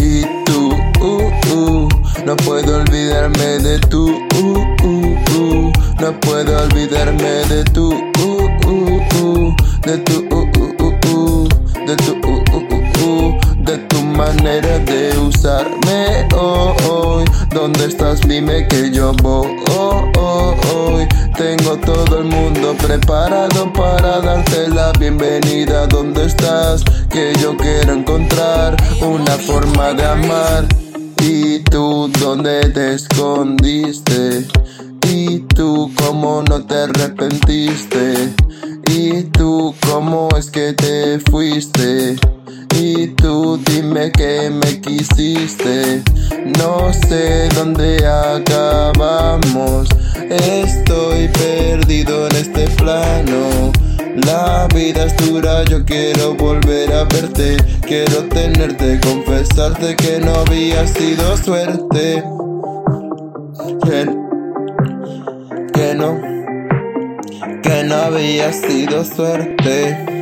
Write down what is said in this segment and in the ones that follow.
Y tú, uh, uh, no puedo olvidarme de tú, uh, uh, uh. no puedo olvidarme de tú, de tu, de tu, de tu manera de usar ¿Dónde estás? Dime que yo voy. Tengo todo el mundo preparado para darte la bienvenida. ¿Dónde estás? Que yo quiero encontrar una forma de amar. ¿Y tú dónde te escondiste? ¿Y tú cómo no te arrepentiste? ¿Y tú cómo es que te fuiste? Y tú dime que me quisiste. No sé dónde acabamos. Estoy perdido en este plano. La vida es dura, yo quiero volver a verte. Quiero tenerte, confesarte que no había sido suerte. Que, que no, que no había sido suerte.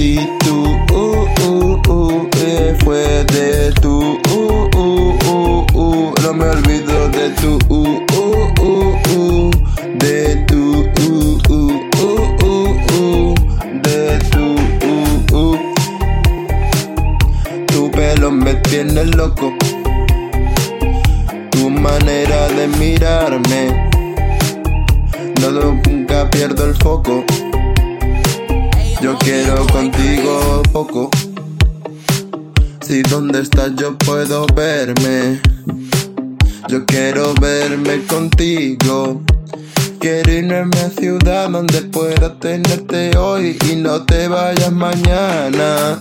Y tú, uh, uh, uh, fue de tu, uh, uh, uh, uh, no me olvido de tu, uh, uh, uh, de tu, uh, uh, uh, uh, de tu, uh, uh. Tu pelo me tiene loco, tu manera de mirarme, no nunca pierdo el foco. Yo quiero contigo poco. Si donde estás yo puedo verme. Yo quiero verme contigo. Quiero irme a ciudad donde pueda tenerte hoy y no te vayas mañana.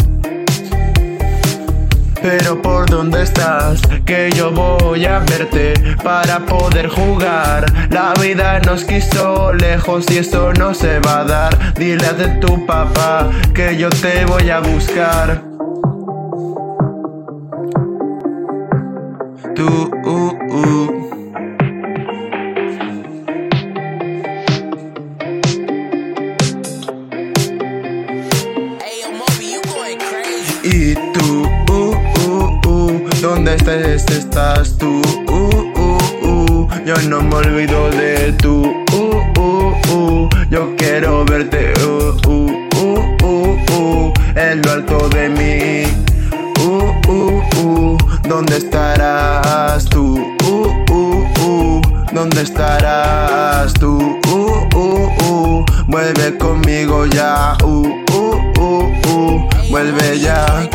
Pero por dónde estás, que yo voy a verte para poder jugar. La vida nos quiso lejos y eso no se va a dar. Dile a tu papá que yo te voy a buscar. Tú, uh, uh. Y tú, ¿Dónde estés? Estás tú. Uh, uh, uh. Yo no me olvido de tú. Uh, uh, uh. Yo quiero verte. En lo alto de mí. ¿Dónde estarás tú? ¿Dónde estarás tú? Vuelve conmigo ya. Vuelve ya.